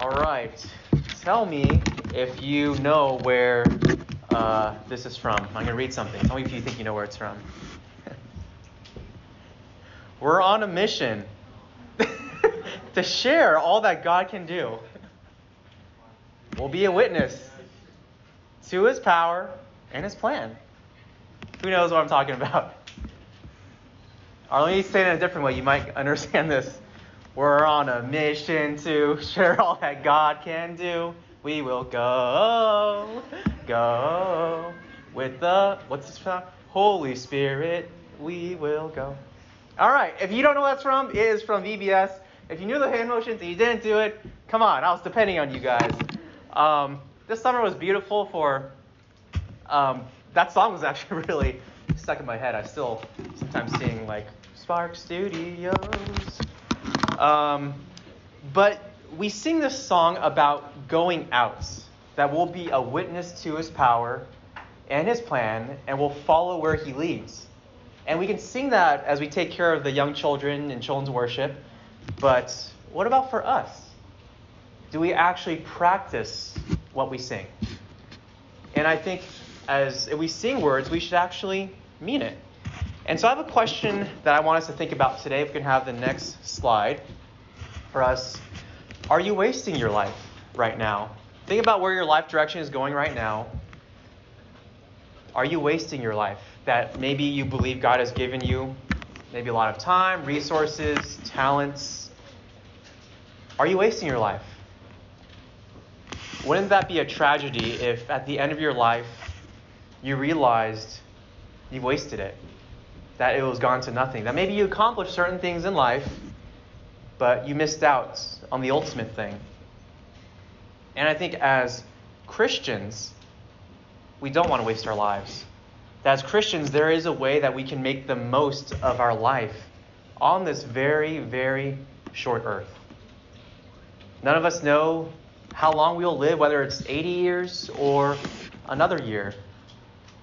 All right. Tell me if you know where uh, this is from. I'm going to read something. Tell me if you think you know where it's from. We're on a mission to share all that God can do. We'll be a witness to his power and his plan. Who knows what I'm talking about? Or let me say it in a different way. You might understand this. We're on a mission to share all that God can do. We will go, go with the what's this from? Holy Spirit. We will go. All right. If you don't know what that's from, it is from VBS. If you knew the hand motions and you didn't do it, come on. I was depending on you guys. Um, this summer was beautiful for. Um, that song was actually really stuck in my head. I still sometimes sing like Spark Studios. Um, but we sing this song about going out, that we'll be a witness to his power and his plan, and we'll follow where he leads. And we can sing that as we take care of the young children in children's worship. But what about for us? Do we actually practice what we sing? And I think as we sing words, we should actually mean it. And so I have a question that I want us to think about today. If we can have the next slide for us. Are you wasting your life right now? Think about where your life direction is going right now. Are you wasting your life? That maybe you believe God has given you maybe a lot of time, resources, talents. Are you wasting your life? Wouldn't that be a tragedy if at the end of your life you realized you wasted it? That it was gone to nothing? That maybe you accomplished certain things in life, but you missed out on the ultimate thing. And I think as Christians, we don't want to waste our lives. That as Christians, there is a way that we can make the most of our life on this very, very short earth. None of us know how long we'll live, whether it's 80 years or another year.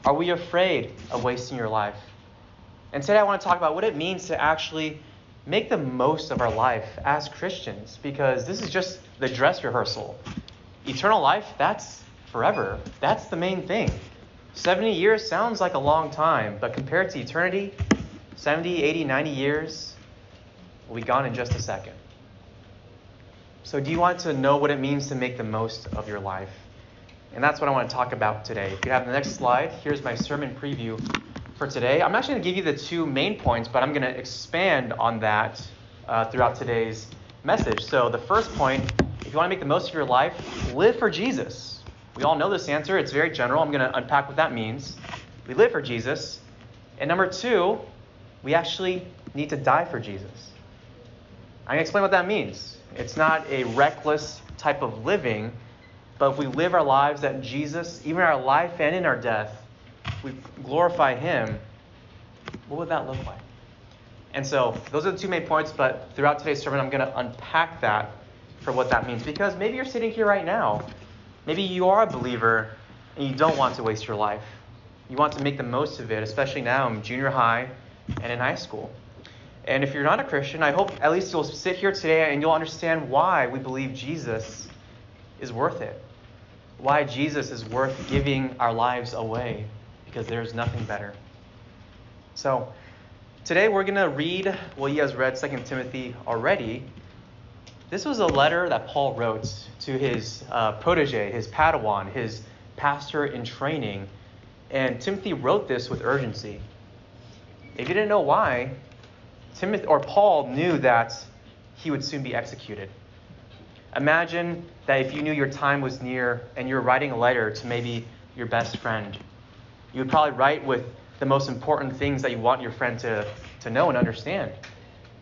Are we afraid of wasting your life? And today I want to talk about what it means to actually make the most of our life as Christians because this is just the dress rehearsal. Eternal life, that's forever. That's the main thing. 70 years sounds like a long time, but compared to eternity, 70, 80, 90 years will be gone in just a second. So, do you want to know what it means to make the most of your life? And that's what I want to talk about today. If you have the next slide, here's my sermon preview for today. I'm actually going to give you the two main points, but I'm going to expand on that uh, throughout today's message. So, the first point if you want to make the most of your life, live for Jesus. We all know this answer, it's very general. I'm going to unpack what that means. We live for Jesus. And number two, we actually need to die for Jesus. I'm going to explain what that means. It's not a reckless type of living, but if we live our lives that Jesus, even our life and in our death, we glorify Him, what would that look like? And so, those are the two main points, but throughout today's sermon, I'm going to unpack that for what that means. Because maybe you're sitting here right now. Maybe you are a believer and you don't want to waste your life. You want to make the most of it, especially now in junior high and in high school. And if you're not a Christian, I hope at least you'll sit here today and you'll understand why we believe Jesus is worth it. Why Jesus is worth giving our lives away because there's nothing better. So, today we're going to read, well, you guys read 2 Timothy already. This was a letter that Paul wrote to his uh, protege, his Padawan, his pastor in training. And Timothy wrote this with urgency. If you didn't know why, Timothy or Paul knew that he would soon be executed. Imagine that if you knew your time was near and you're writing a letter to maybe your best friend you would probably write with the most important things that you want your friend to, to know and understand.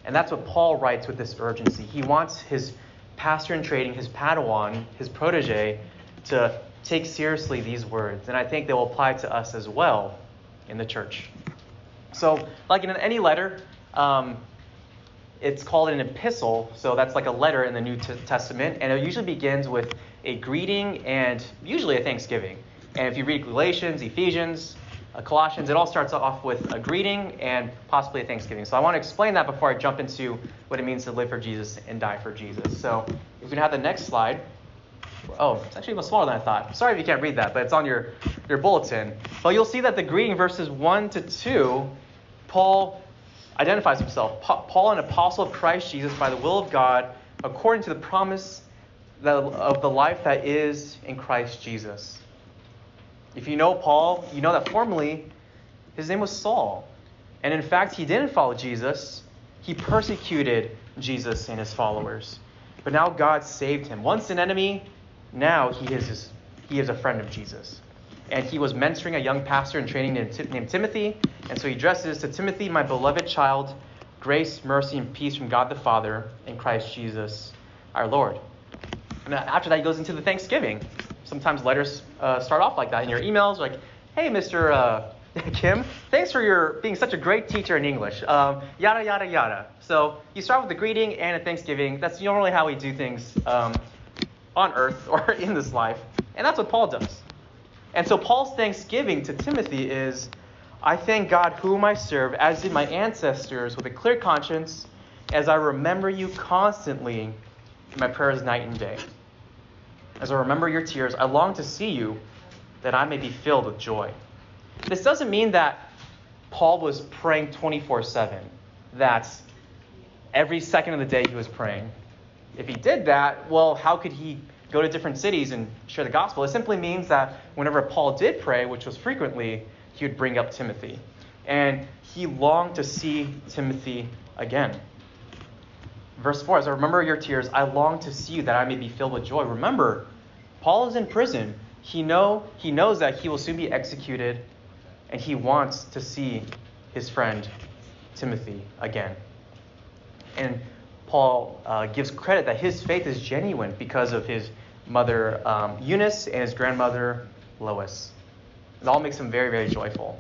And that's what Paul writes with this urgency. He wants his pastor in training, his Padawan, his protege, to take seriously these words. And I think they will apply to us as well in the church. So, like in any letter, um, it's called an epistle. So that's like a letter in the New Testament. And it usually begins with a greeting and usually a thanksgiving. And if you read Galatians, Ephesians, uh, Colossians, it all starts off with a greeting and possibly a thanksgiving. So I want to explain that before I jump into what it means to live for Jesus and die for Jesus. So if we can have the next slide. Oh, it's actually much smaller than I thought. Sorry if you can't read that, but it's on your, your bulletin. Well, you'll see that the greeting verses 1 to 2, Paul identifies himself. Paul, an apostle of Christ Jesus by the will of God, according to the promise of the life that is in Christ Jesus. If you know Paul, you know that formerly his name was Saul. And in fact, he didn't follow Jesus, he persecuted Jesus and his followers. But now God saved him. Once an enemy, now he is, his, he is a friend of Jesus. And he was mentoring a young pastor in training named Timothy. And so he addresses to Timothy, my beloved child, grace, mercy, and peace from God the Father and Christ Jesus our Lord. And after that, he goes into the Thanksgiving. Sometimes letters uh, start off like that in your emails, like, hey, Mr. Uh, Kim, thanks for your being such a great teacher in English. Um, yada, yada, yada. So you start with a greeting and a Thanksgiving. That's normally how we do things um, on earth or in this life. And that's what Paul does. And so Paul's thanksgiving to Timothy is I thank God whom I serve, as did my ancestors, with a clear conscience, as I remember you constantly in my prayers night and day. As I remember your tears, I long to see you that I may be filled with joy. This doesn't mean that Paul was praying 24 7, that every second of the day he was praying. If he did that, well, how could he go to different cities and share the gospel? It simply means that whenever Paul did pray, which was frequently, he would bring up Timothy. And he longed to see Timothy again. Verse 4 As I remember your tears, I long to see you that I may be filled with joy. Remember, Paul is in prison. He, know, he knows that he will soon be executed, and he wants to see his friend Timothy again. And Paul uh, gives credit that his faith is genuine because of his mother um, Eunice and his grandmother Lois. It all makes him very, very joyful.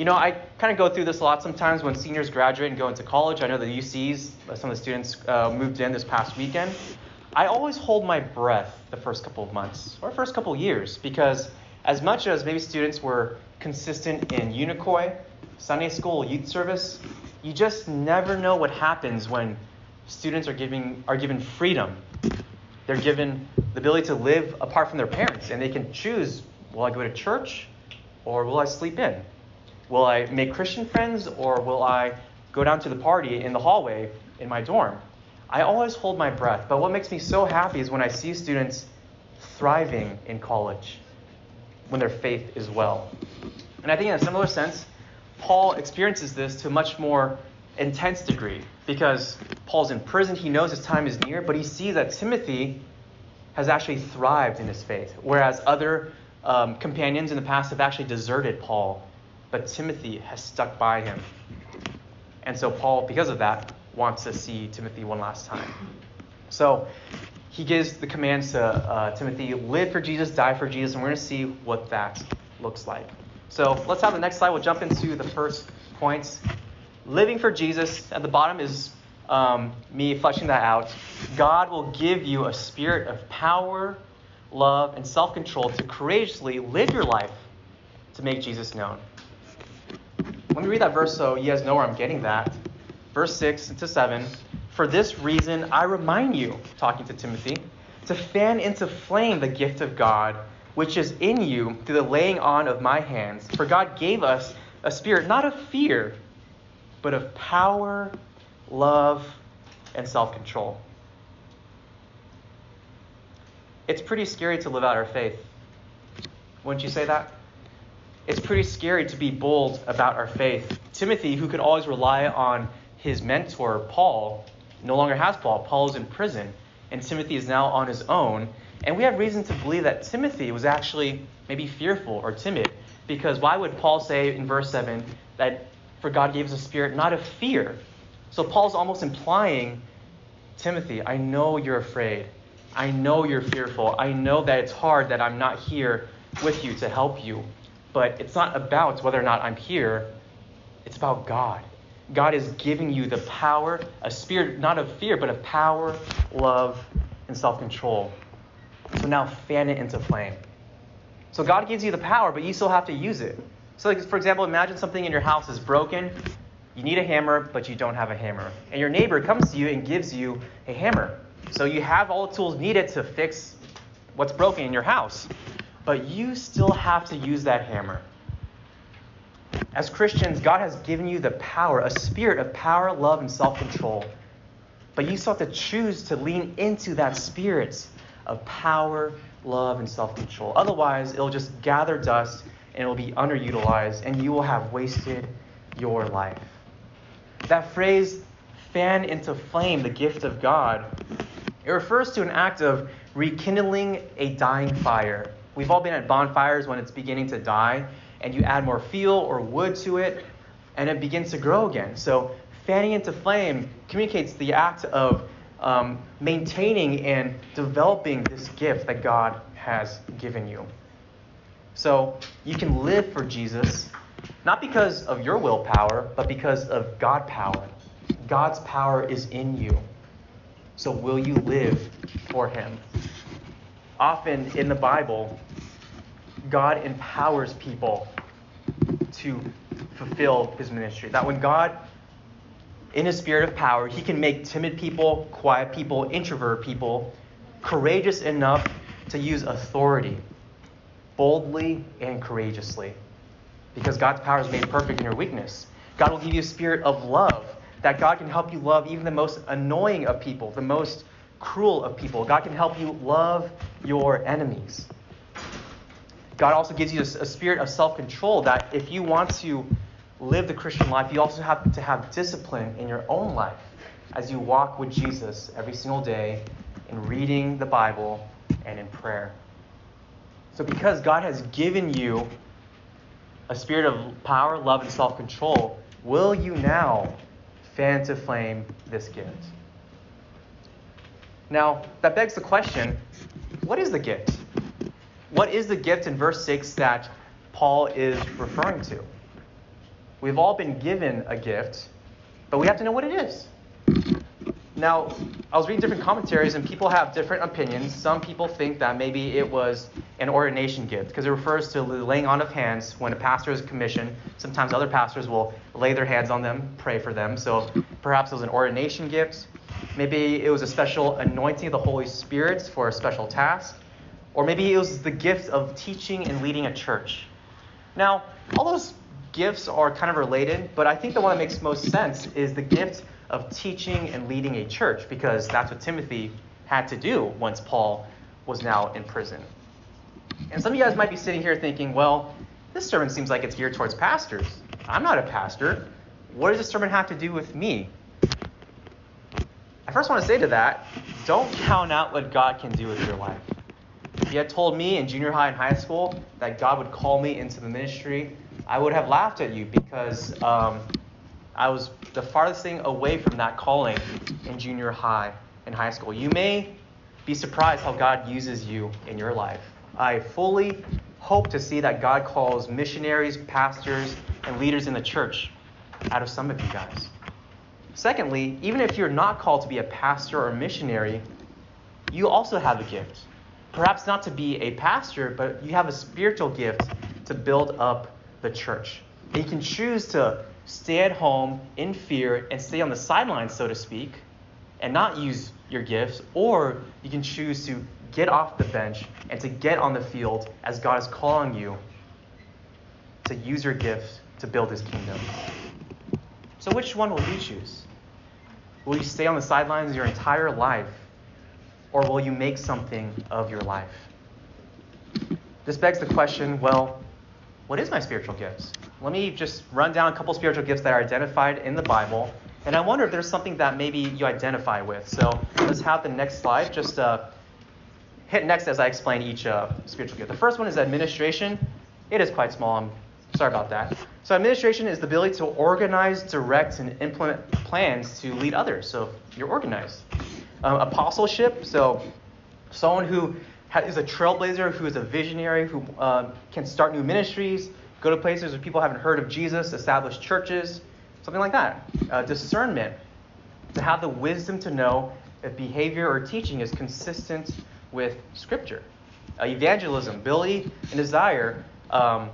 You know, I kind of go through this a lot sometimes when seniors graduate and go into college. I know the UCs, uh, some of the students uh, moved in this past weekend. I always hold my breath the first couple of months or first couple of years because as much as maybe students were consistent in Unicoi, Sunday school, youth service, you just never know what happens when students are giving are given freedom. They're given the ability to live apart from their parents and they can choose will I go to church or will I sleep in? Will I make Christian friends or will I go down to the party in the hallway in my dorm? I always hold my breath, but what makes me so happy is when I see students thriving in college, when their faith is well. And I think in a similar sense, Paul experiences this to a much more intense degree because Paul's in prison, he knows his time is near, but he sees that Timothy has actually thrived in his faith, whereas other um, companions in the past have actually deserted Paul but Timothy has stuck by him. And so Paul, because of that, wants to see Timothy one last time. So he gives the commands to uh, Timothy live for Jesus, die for Jesus, and we're going to see what that looks like. So let's have the next slide. We'll jump into the first points. Living for Jesus, at the bottom is um, me fleshing that out. God will give you a spirit of power, love, and self control to courageously live your life to make Jesus known. Let me read that verse so you guys know where I'm getting that. Verse 6 to 7. For this reason, I remind you, talking to Timothy, to fan into flame the gift of God, which is in you through the laying on of my hands. For God gave us a spirit not of fear, but of power, love, and self control. It's pretty scary to live out our faith. Wouldn't you say that? It's pretty scary to be bold about our faith. Timothy, who could always rely on his mentor, Paul, no longer has Paul. Paul is in prison, and Timothy is now on his own. And we have reason to believe that Timothy was actually maybe fearful or timid, because why would Paul say in verse 7 that for God gave us a spirit not of fear? So Paul's almost implying, Timothy, I know you're afraid. I know you're fearful. I know that it's hard that I'm not here with you to help you. But it's not about whether or not I'm here, it's about God. God is giving you the power, a spirit not of fear, but of power, love, and self control. So now fan it into flame. So God gives you the power, but you still have to use it. So, like, for example, imagine something in your house is broken. You need a hammer, but you don't have a hammer. And your neighbor comes to you and gives you a hammer. So you have all the tools needed to fix what's broken in your house. But you still have to use that hammer. As Christians, God has given you the power, a spirit of power, love, and self control. But you still have to choose to lean into that spirit of power, love, and self control. Otherwise, it'll just gather dust and it will be underutilized, and you will have wasted your life. That phrase, fan into flame the gift of God, it refers to an act of rekindling a dying fire. We've all been at bonfires when it's beginning to die, and you add more fuel or wood to it, and it begins to grow again. So, fanning into flame communicates the act of um, maintaining and developing this gift that God has given you. So you can live for Jesus, not because of your willpower, but because of God power. God's power is in you. So will you live for Him? Often in the Bible, God empowers people to fulfill His ministry. That when God, in His spirit of power, He can make timid people, quiet people, introvert people courageous enough to use authority boldly and courageously. Because God's power is made perfect in your weakness. God will give you a spirit of love, that God can help you love even the most annoying of people, the most cruel of people. God can help you love your enemies. God also gives you a, spirit of self control that if you want to live the Christian life, you also have to have discipline in your own life as you walk with Jesus every single day in reading the Bible and in prayer. So, because God has given you a spirit of power, love, and self control, will you now fan to flame this gift? Now, that begs the question what is the gift? What is the gift in verse 6 that Paul is referring to? We've all been given a gift, but we have to know what it is. Now, I was reading different commentaries, and people have different opinions. Some people think that maybe it was an ordination gift, because it refers to the laying on of hands when a pastor is commissioned. Sometimes other pastors will lay their hands on them, pray for them. So perhaps it was an ordination gift. Maybe it was a special anointing of the Holy Spirit for a special task. Or maybe it was the gift of teaching and leading a church. Now, all those gifts are kind of related, but I think the one that makes most sense is the gift of teaching and leading a church because that's what Timothy had to do once Paul was now in prison. And some of you guys might be sitting here thinking, well, this sermon seems like it's geared towards pastors. I'm not a pastor. What does this sermon have to do with me? I first want to say to that, don't count out what God can do with your life. If you had told me in junior high and high school that God would call me into the ministry, I would have laughed at you because um, I was the farthest thing away from that calling in junior high and high school. You may be surprised how God uses you in your life. I fully hope to see that God calls missionaries, pastors, and leaders in the church out of some of you guys. Secondly, even if you're not called to be a pastor or missionary, you also have a gift. Perhaps not to be a pastor, but you have a spiritual gift to build up the church. And you can choose to stay at home in fear and stay on the sidelines, so to speak, and not use your gifts, or you can choose to get off the bench and to get on the field as God is calling you to use your gifts to build his kingdom. So, which one will you choose? Will you stay on the sidelines your entire life, or will you make something of your life? This begs the question well, what is my spiritual gifts? let me just run down a couple spiritual gifts that are identified in the Bible. And I wonder if there's something that maybe you identify with. So let's have the next slide. Just uh, hit next as I explain each uh, spiritual gift. The first one is administration. It is quite small. I'm sorry about that. So administration is the ability to organize, direct, and implement plans to lead others. So you're organized. Um, apostleship. So someone who is a trailblazer, who is a visionary, who uh, can start new ministries, Go to places where people haven't heard of Jesus, establish churches, something like that. Uh, discernment, to have the wisdom to know if behavior or teaching is consistent with Scripture. Uh, evangelism, ability and desire um,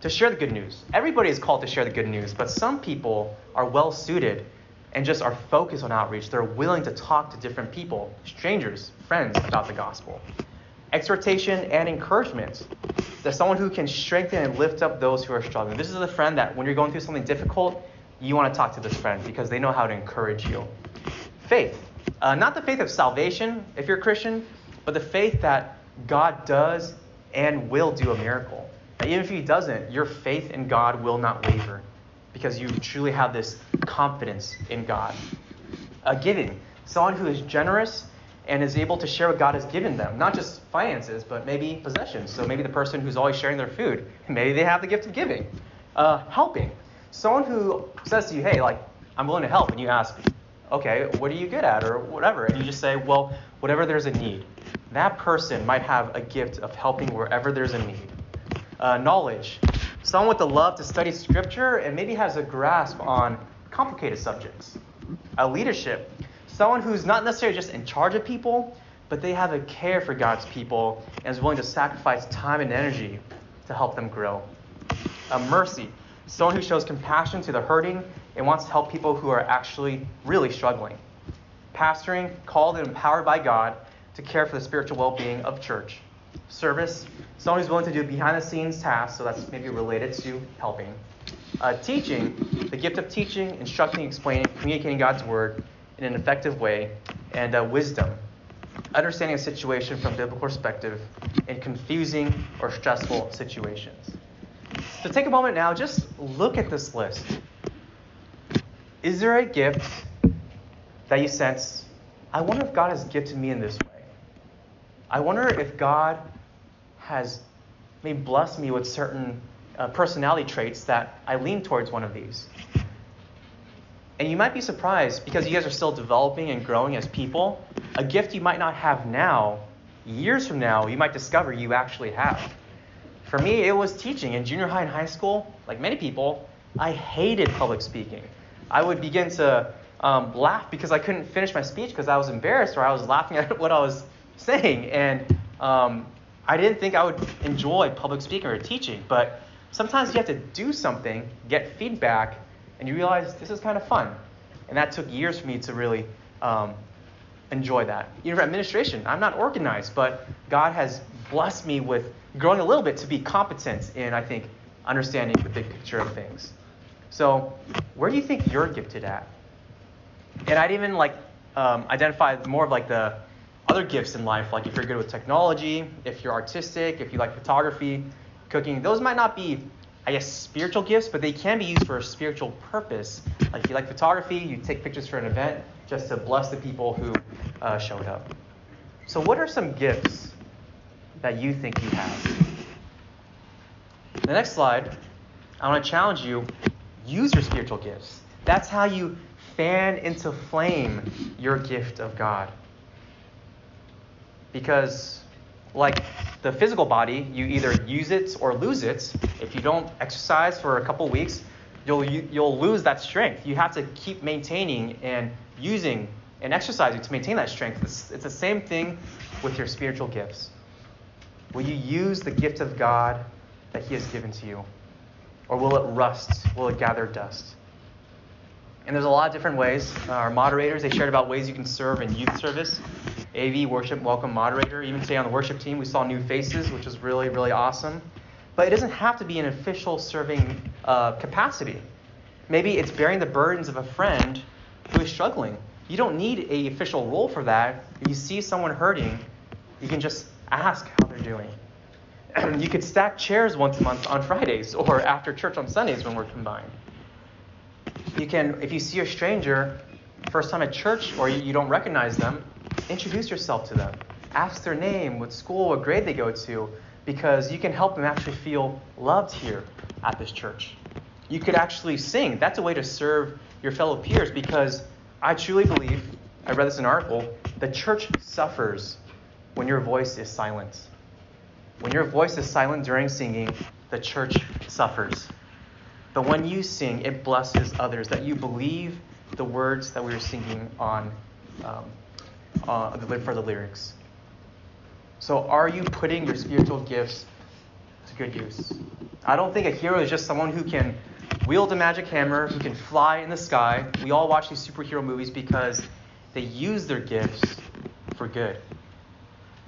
to share the good news. Everybody is called to share the good news, but some people are well suited and just are focused on outreach. They're willing to talk to different people, strangers, friends, about the gospel. Exhortation and encouragement. There's someone who can strengthen and lift up those who are struggling. This is a friend that when you're going through something difficult, you want to talk to this friend because they know how to encourage you. Faith. Uh, not the faith of salvation, if you're a Christian, but the faith that God does and will do a miracle. Even if He doesn't, your faith in God will not waver because you truly have this confidence in God. Uh, giving. Someone who is generous and is able to share what God has given them. Not just finances, but maybe possessions. So maybe the person who's always sharing their food, maybe they have the gift of giving. Uh, helping. Someone who says to you, hey, like, I'm willing to help, and you ask, okay, what are you good at, or whatever, and you just say, well, whatever there's a need. That person might have a gift of helping wherever there's a need. Uh, knowledge. Someone with the love to study scripture and maybe has a grasp on complicated subjects. A leadership Someone who's not necessarily just in charge of people, but they have a care for God's people and is willing to sacrifice time and energy to help them grow. A mercy. Someone who shows compassion to the hurting and wants to help people who are actually really struggling. Pastoring, called and empowered by God to care for the spiritual well being of church. Service, someone who's willing to do behind the scenes tasks, so that's maybe related to helping. Uh, teaching, the gift of teaching, instructing, explaining, communicating God's word, in an effective way, and uh, wisdom, understanding a situation from biblical perspective in confusing or stressful situations. So take a moment now, just look at this list. Is there a gift that you sense, I wonder if God has gifted me in this way? I wonder if God has maybe blessed me with certain uh, personality traits that I lean towards one of these. And you might be surprised because you guys are still developing and growing as people. A gift you might not have now, years from now, you might discover you actually have. For me, it was teaching. In junior high and high school, like many people, I hated public speaking. I would begin to um, laugh because I couldn't finish my speech because I was embarrassed or I was laughing at what I was saying. And um, I didn't think I would enjoy public speaking or teaching. But sometimes you have to do something, get feedback, and you realize this is kind of fun. And that took years for me to really um, enjoy that. You know, administration, I'm not organized, but God has blessed me with growing a little bit to be competent in, I think, understanding the big picture of things. So, where do you think you're gifted at? And I'd even like um, identify more of like the other gifts in life, like if you're good with technology, if you're artistic, if you like photography, cooking. Those might not be I guess, spiritual gifts, but they can be used for a spiritual purpose. Like if you like photography, you take pictures for an event just to bless the people who uh, showed up. So, what are some gifts that you think you have? The next slide, I want to challenge you use your spiritual gifts. That's how you fan into flame your gift of God. Because like the physical body, you either use it or lose it. If you don't exercise for a couple weeks, you'll you'll lose that strength. You have to keep maintaining and using and exercising to maintain that strength. It's, it's the same thing with your spiritual gifts. Will you use the gift of God that He has given to you? Or will it rust? Will it gather dust? And there's a lot of different ways. Uh, our moderators, they shared about ways you can serve in youth service. AV, worship welcome moderator. Even today on the worship team, we saw new faces, which was really, really awesome. But it doesn't have to be an official serving uh, capacity. Maybe it's bearing the burdens of a friend who is struggling. You don't need a official role for that. If you see someone hurting, you can just ask how they're doing. you could stack chairs once a month on Fridays or after church on Sundays when we're combined. You can, if you see a stranger first time at church or you don't recognize them, introduce yourself to them. Ask their name, what school, what grade they go to, because you can help them actually feel loved here at this church. You could actually sing. That's a way to serve your fellow peers because I truly believe, I read this in an article, the church suffers when your voice is silent. When your voice is silent during singing, the church suffers. But when you sing, it blesses others that you believe the words that we are singing on um, uh, for the lyrics. So, are you putting your spiritual gifts to good use. I don't think a hero is just someone who can wield a magic hammer, who can fly in the sky. We all watch these superhero movies because they use their gifts for good.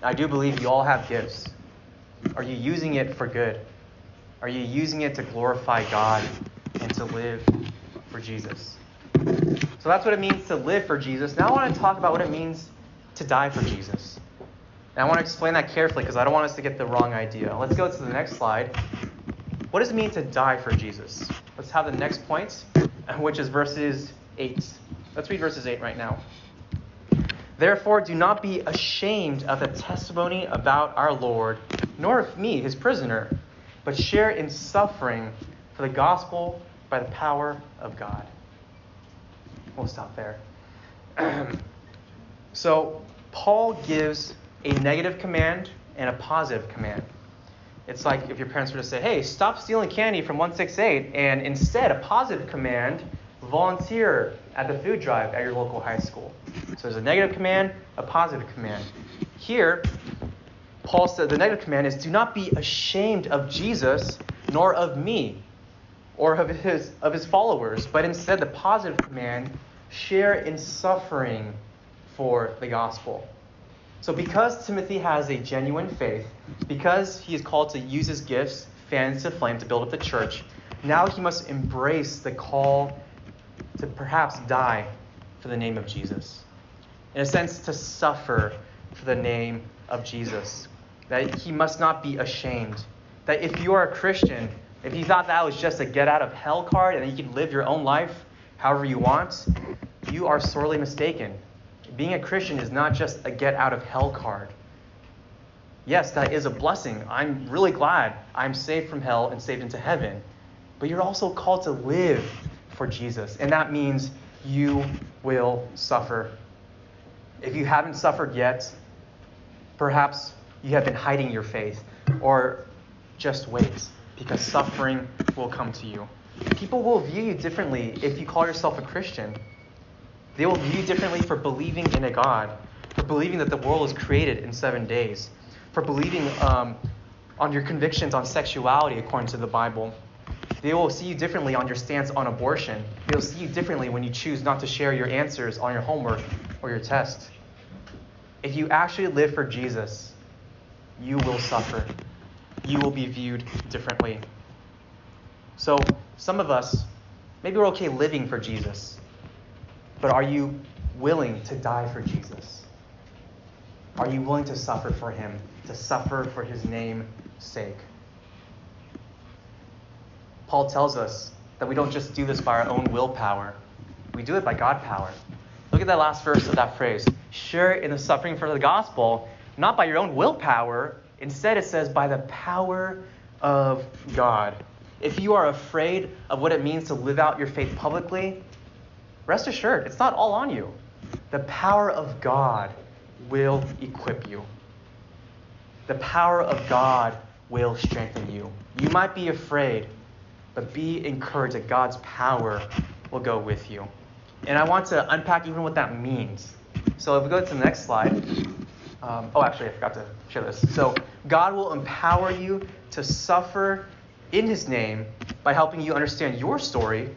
I do believe you all have gifts. Are you using it for good? Are you using it to glorify God and to live for Jesus? So that's what it means to live for Jesus. Now I want to talk about what it means to die for Jesus. And I want to explain that carefully because I don't want us to get the wrong idea. Let's go to the next slide. What does it mean to die for Jesus? Let's have the next point, which is verses 8. Let's read verses 8 right now. Therefore, do not be ashamed of the testimony about our Lord, nor of me, his prisoner, but share in suffering for the gospel by the power of God. We'll stop there. so, Paul gives a negative command and a positive command. It's like if your parents were to say, hey, stop stealing candy from 168, and instead, a positive command, volunteer at the food drive at your local high school. So there's a negative command, a positive command. Here, Paul said the negative command is do not be ashamed of Jesus nor of me or of his, of his followers, but instead the positive command share in suffering for the gospel. So, because Timothy has a genuine faith, because he is called to use his gifts, fans to flame, to build up the church, now he must embrace the call to perhaps die for the name of Jesus. In a sense, to suffer for the name of Jesus. That he must not be ashamed. That if you are a Christian, if you thought that was just a get out of hell card and you can live your own life however you want, you are sorely mistaken being a Christian is not just a get out of hell card. Yes, that is a blessing. I'm really glad I'm saved from hell and saved into heaven. But you're also called to live for Jesus, and that means you will suffer. If you haven't suffered yet, perhaps you have been hiding your faith, or just wait, because suffering will come to you. People will view you differently if you call yourself a Christian. They will view you differently for believing in a God, for believing that the world was created in seven days, for believing um, on your convictions on sexuality according to the Bible. They will see you differently on your stance on abortion. They will see you differently when you choose not to share your answers on your homework or your test. If you actually live for Jesus, you will suffer. You will be viewed differently. So, some of us, maybe we're okay living for Jesus. But are you willing to die for Jesus? Are you willing to suffer for him, to suffer for his name's sake? Paul tells us that we don't just do this by our own willpower, we do it by God power. Look at that last verse of that phrase. Share in the suffering for the gospel, not by your own willpower. Instead, it says, by the power of God. If you are afraid of what it means to live out your faith publicly, rest assured, it's not all on you. The power of God will equip you. The power of God will strengthen you. You might be afraid, but be encouraged that God's power will go with you. And I want to unpack even what that means. So if we go to the next slide. Um, oh, actually, I forgot to share this. So God will empower you to suffer in His name by helping you understand your story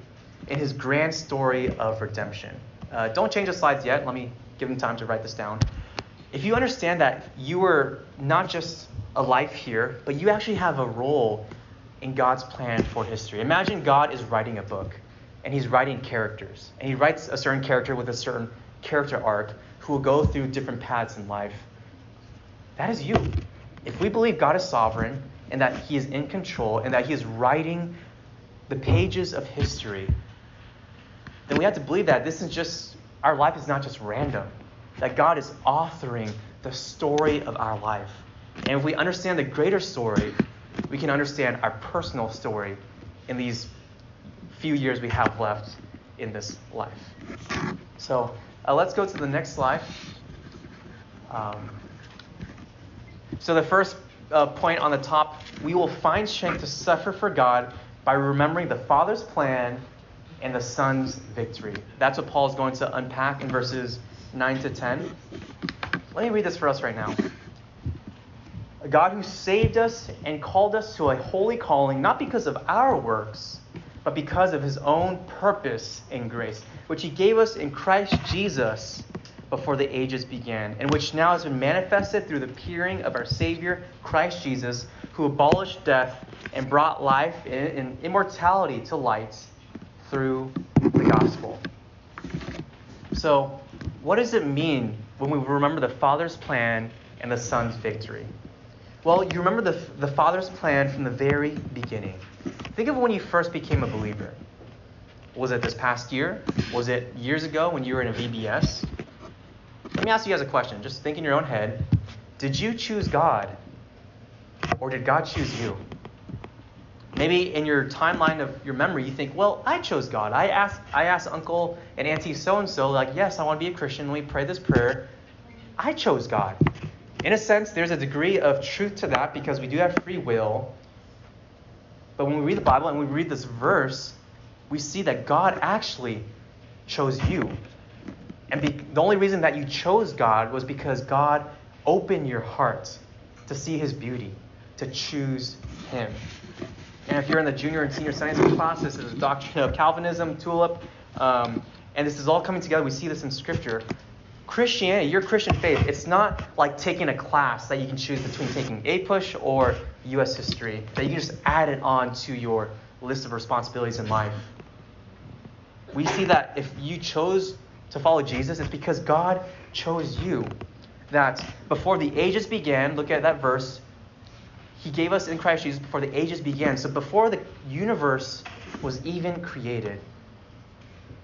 in his grand story of redemption. Uh, don't change the slides yet. Let me give him time to write this down. If you understand that you are not just a life here, but you actually have a role in God's plan for history. Imagine God is writing a book and he's writing characters. And he writes a certain character with a certain character arc who will go through different paths in life. That is you. If we believe God is sovereign and that he is in control and that he is writing the pages of history then we have to believe that this is just, our life is not just random, that God is authoring the story of our life. And if we understand the greater story, we can understand our personal story in these few years we have left in this life. So uh, let's go to the next slide. Um, so the first uh, point on the top, we will find strength to suffer for God by remembering the Father's plan and the Son's victory. That's what Paul is going to unpack in verses 9 to 10. Let me read this for us right now. A God who saved us and called us to a holy calling, not because of our works, but because of his own purpose and grace, which he gave us in Christ Jesus before the ages began, and which now has been manifested through the appearing of our Savior, Christ Jesus, who abolished death and brought life and immortality to light through the gospel. So, what does it mean when we remember the Father's plan and the Son's victory? Well, you remember the, the Father's plan from the very beginning. Think of when you first became a believer. Was it this past year? Was it years ago when you were in a VBS? Let me ask you guys a question. Just think in your own head. Did you choose God? Or did God choose you? Maybe in your timeline of your memory, you think, well, I chose God. I asked, I asked Uncle and Auntie so and so, like, yes, I want to be a Christian. Me pray this prayer. I chose God. In a sense, there's a degree of truth to that because we do have free will. But when we read the Bible and we read this verse, we see that God actually chose you. And be, the only reason that you chose God was because God opened your heart to see his beauty, to choose him. And if you're in the junior and senior science class, this is the doctrine of Calvinism, tulip, um, and this is all coming together. We see this in Scripture. Christianity, your Christian faith, it's not like taking a class that you can choose between taking APUSH or U.S. history, that you can just add it on to your list of responsibilities in life. We see that if you chose to follow Jesus, it's because God chose you. That before the ages began, look at that verse, he gave us in Christ Jesus before the ages began. So before the universe was even created,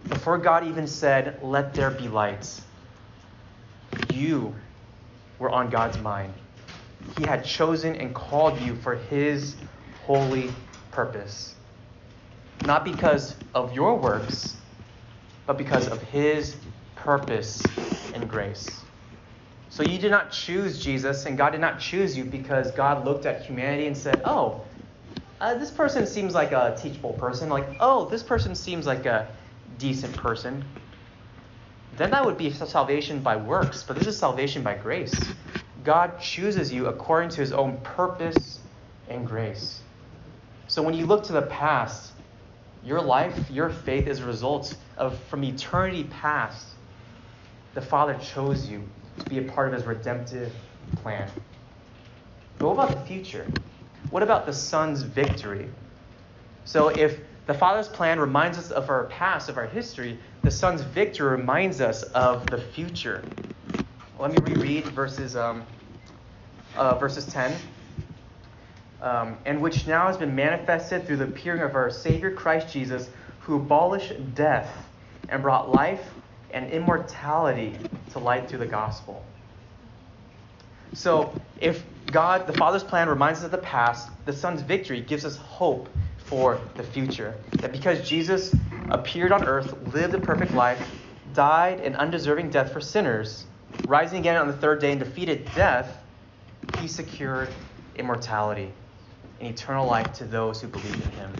before God even said, Let there be lights, you were on God's mind. He had chosen and called you for His holy purpose. Not because of your works, but because of His purpose and grace. So you did not choose Jesus, and God did not choose you because God looked at humanity and said, oh, uh, this person seems like a teachable person. Like, oh, this person seems like a decent person. Then that would be salvation by works, but this is salvation by grace. God chooses you according to his own purpose and grace. So when you look to the past, your life, your faith is a result of from eternity past, the Father chose you to be a part of his redemptive plan. But what about the future? What about the Son's victory? So if the Father's plan reminds us of our past, of our history, the Son's victory reminds us of the future. Let me reread verses, um, uh, verses 10. Um, and which now has been manifested through the appearing of our Savior Christ Jesus, who abolished death and brought life and immortality to light through the gospel. So, if God, the Father's plan, reminds us of the past, the Son's victory gives us hope for the future. That because Jesus appeared on earth, lived a perfect life, died an undeserving death for sinners, rising again on the third day and defeated death, he secured immortality and eternal life to those who believe in him.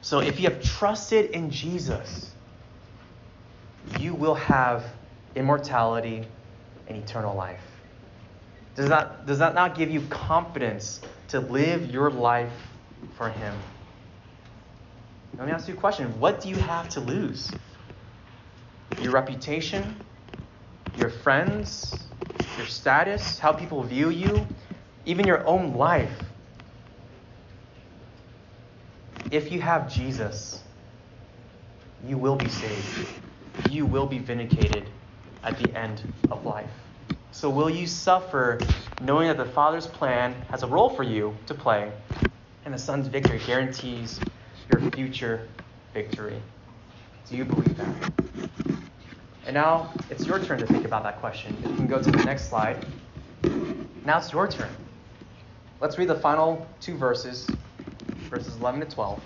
So if you have trusted in Jesus, you will have immortality and eternal life. Does that, does that not give you confidence to live your life for Him? Let me ask you a question. What do you have to lose? Your reputation? Your friends? Your status? How people view you? Even your own life? If you have Jesus, you will be saved you will be vindicated at the end of life. So, will you suffer knowing that the Father's plan has a role for you to play, and the Son's victory guarantees your future victory? Do you believe that? And now it's your turn to think about that question. You can go to the next slide. Now it's your turn. Let's read the final two verses, verses 11 to 12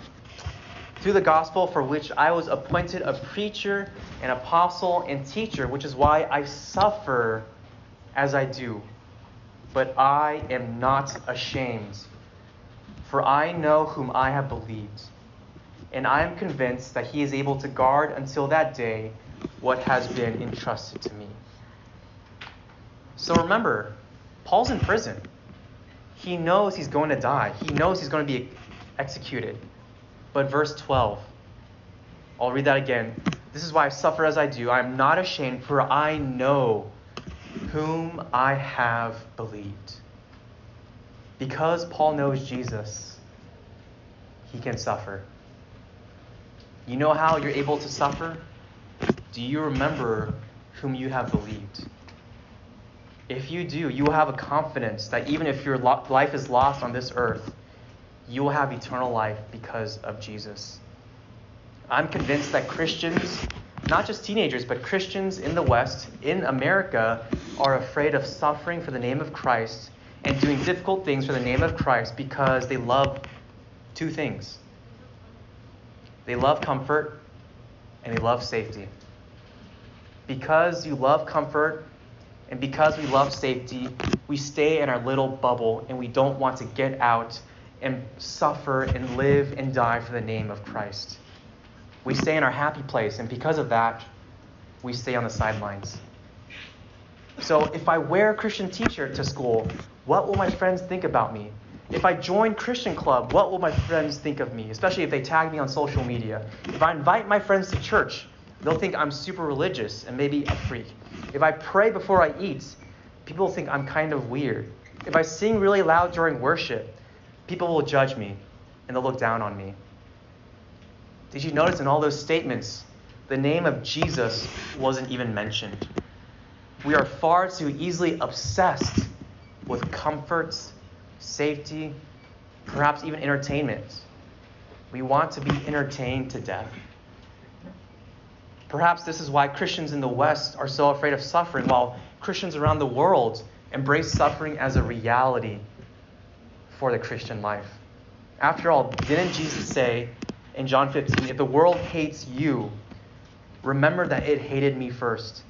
through the gospel for which I was appointed a preacher, an apostle, and teacher, which is why I suffer as I do. But I am not ashamed, for I know whom I have believed, and I am convinced that he is able to guard until that day what has been entrusted to me. So remember, Paul's in prison. He knows he's going to die, he knows he's going to be executed. But verse 12, I'll read that again. This is why I suffer as I do. I am not ashamed, for I know whom I have believed. Because Paul knows Jesus, he can suffer. You know how you're able to suffer? Do you remember whom you have believed? If you do, you will have a confidence that even if your life is lost on this earth, you will have eternal life because of Jesus. I'm convinced that Christians, not just teenagers, but Christians in the West, in America, are afraid of suffering for the name of Christ and doing difficult things for the name of Christ because they love two things they love comfort and they love safety. Because you love comfort and because we love safety, we stay in our little bubble and we don't want to get out and suffer and live and die for the name of Christ. We stay in our happy place, and because of that, we stay on the sidelines. So if I wear a Christian t shirt to school, what will my friends think about me? If I join Christian Club, what will my friends think of me, especially if they tag me on social media? If I invite my friends to church, they'll think I'm super religious and maybe a freak. If I pray before I eat, people think I'm kind of weird. If I sing really loud during worship, people will judge me and they'll look down on me. Did you notice in all those statements, the name of Jesus wasn't even mentioned? We are far too easily obsessed with comforts, safety, perhaps even entertainment. We want to be entertained to death. Perhaps this is why Christians in the West are so afraid of suffering, while Christians around the world embrace suffering as a reality for the Christian life. After all, didn't Jesus say in John 15, if the world hates you, remember that it hated me first?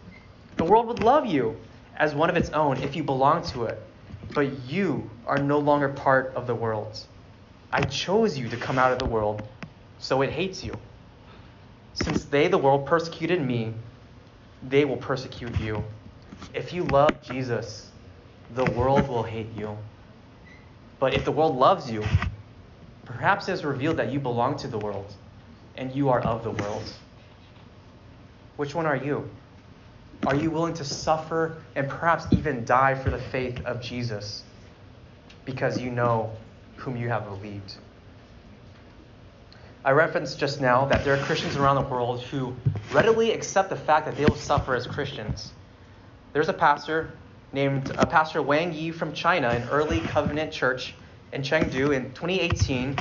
The world would love you as one of its own if you belong to it, but you are no longer part of the world. I chose you to come out of the world, so it hates you. Since they, the world, persecuted me, they will persecute you. If you love Jesus, the world will hate you. But if the world loves you, perhaps it is revealed that you belong to the world and you are of the world. Which one are you? Are you willing to suffer and perhaps even die for the faith of Jesus because you know whom you have believed? I referenced just now that there are Christians around the world who readily accept the fact that they will suffer as Christians. There's a pastor named uh, Pastor Wang Yi from China, an early covenant church in Chengdu in 2018.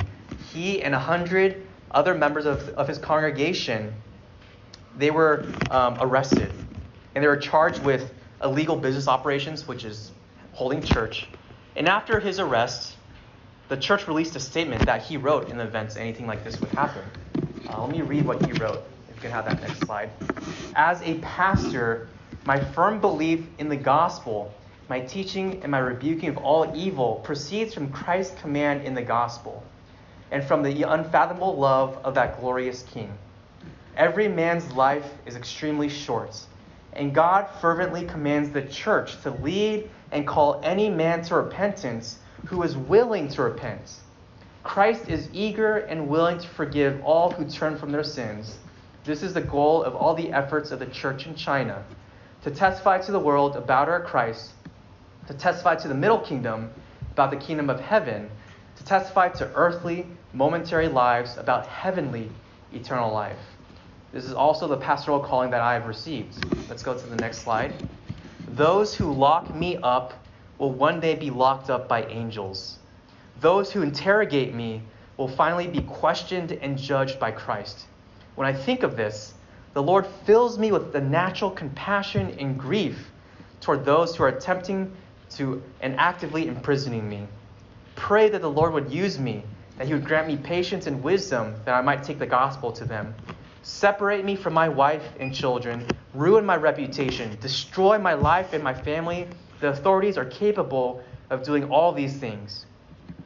He and 100 other members of, of his congregation, they were um, arrested and they were charged with illegal business operations, which is holding church. And after his arrest, the church released a statement that he wrote in the event anything like this would happen. Uh, let me read what he wrote. If you can have that next slide. As a pastor, my firm belief in the gospel, my teaching and my rebuking of all evil proceeds from Christ's command in the gospel and from the unfathomable love of that glorious King. Every man's life is extremely short and God fervently commands the church to lead and call any man to repentance who is willing to repent. Christ is eager and willing to forgive all who turn from their sins. This is the goal of all the efforts of the church in China to testify to the world about our Christ, to testify to the middle kingdom about the kingdom of heaven, to testify to earthly, momentary lives about heavenly, eternal life. This is also the pastoral calling that I have received. Let's go to the next slide. Those who lock me up will one day be locked up by angels. Those who interrogate me will finally be questioned and judged by Christ. When I think of this, the Lord fills me with the natural compassion and grief toward those who are attempting to and actively imprisoning me. Pray that the Lord would use me, that He would grant me patience and wisdom that I might take the gospel to them separate me from my wife and children, ruin my reputation, destroy my life and my family. The authorities are capable of doing all these things.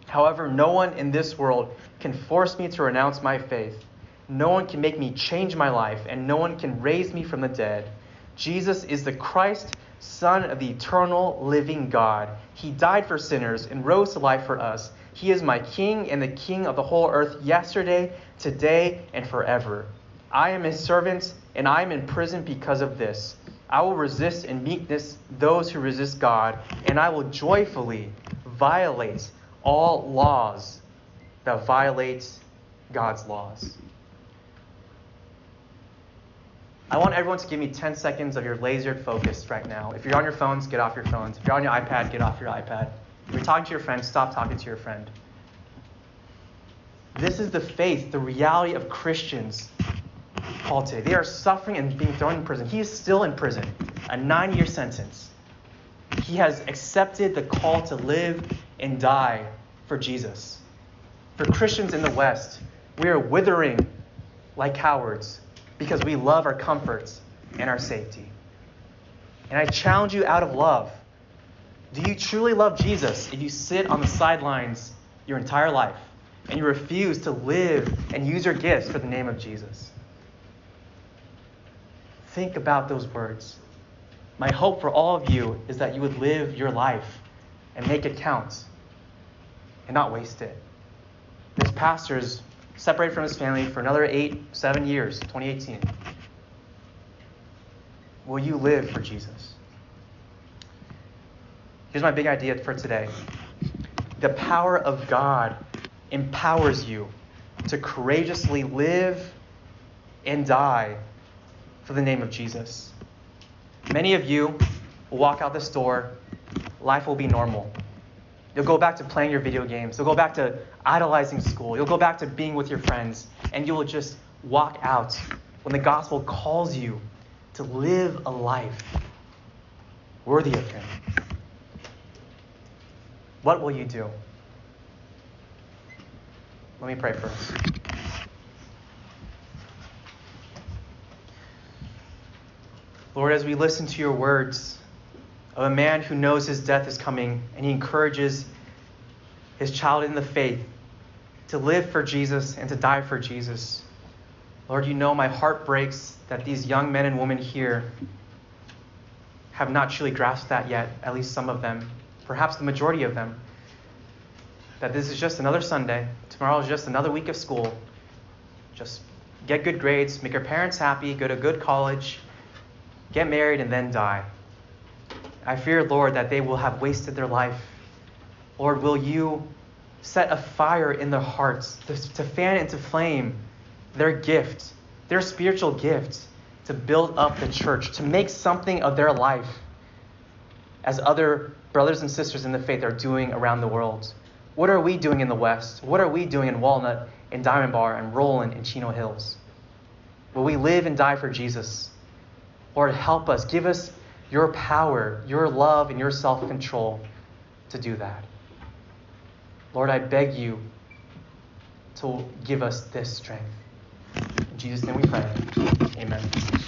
However, no one in this world can force me to renounce my faith. No one can make me change my life, and no one can raise me from the dead. Jesus is the Christ Son of the eternal living God. He died for sinners and rose to life for us. He is my King and the King of the whole earth yesterday, today, and forever. I am his servant, and I am in prison because of this. I will resist in meekness those who resist God, and I will joyfully violate all laws that violate God's laws. I want everyone to give me 10 seconds of your lasered focus right now. If you're on your phones, get off your phones. If you're on your iPad, get off your iPad. If you're talking to your friend, stop talking to your friend. This is the faith, the reality of Christians, Paul today. They are suffering and being thrown in prison. He is still in prison, a nine year sentence. He has accepted the call to live and die for Jesus. For Christians in the West, we are withering like cowards because we love our comforts and our safety. And I challenge you out of love. Do you truly love Jesus if you sit on the sidelines your entire life and you refuse to live and use your gifts for the name of Jesus? Think about those words. My hope for all of you is that you would live your life and make it count and not waste it. This pastor is separated from his family for another eight, seven years, 2018. Will you live for Jesus? Here's my big idea for today the power of God empowers you to courageously live and die for the name of Jesus. Many of you will walk out this door, life will be normal. You'll go back to playing your video games. You'll go back to idolizing school. You'll go back to being with your friends. And you will just walk out when the gospel calls you to live a life worthy of Him. What will you do? Let me pray first. Lord, as we listen to your words, of a man who knows his death is coming and he encourages his child in the faith to live for Jesus and to die for Jesus. Lord, you know my heart breaks that these young men and women here have not truly grasped that yet, at least some of them, perhaps the majority of them. That this is just another Sunday, tomorrow is just another week of school. Just get good grades, make your parents happy, go to good college, get married, and then die. I fear, Lord, that they will have wasted their life. Lord, will you set a fire in their hearts to, to fan into flame their gift, their spiritual gift, to build up the church, to make something of their life as other brothers and sisters in the faith are doing around the world. What are we doing in the West? What are we doing in Walnut, in Diamond Bar, and Rowland, and Chino Hills? Will we live and die for Jesus? Lord, help us. Give us your power, your love, and your self control to do that. Lord, I beg you to give us this strength. In Jesus' name we pray. Amen.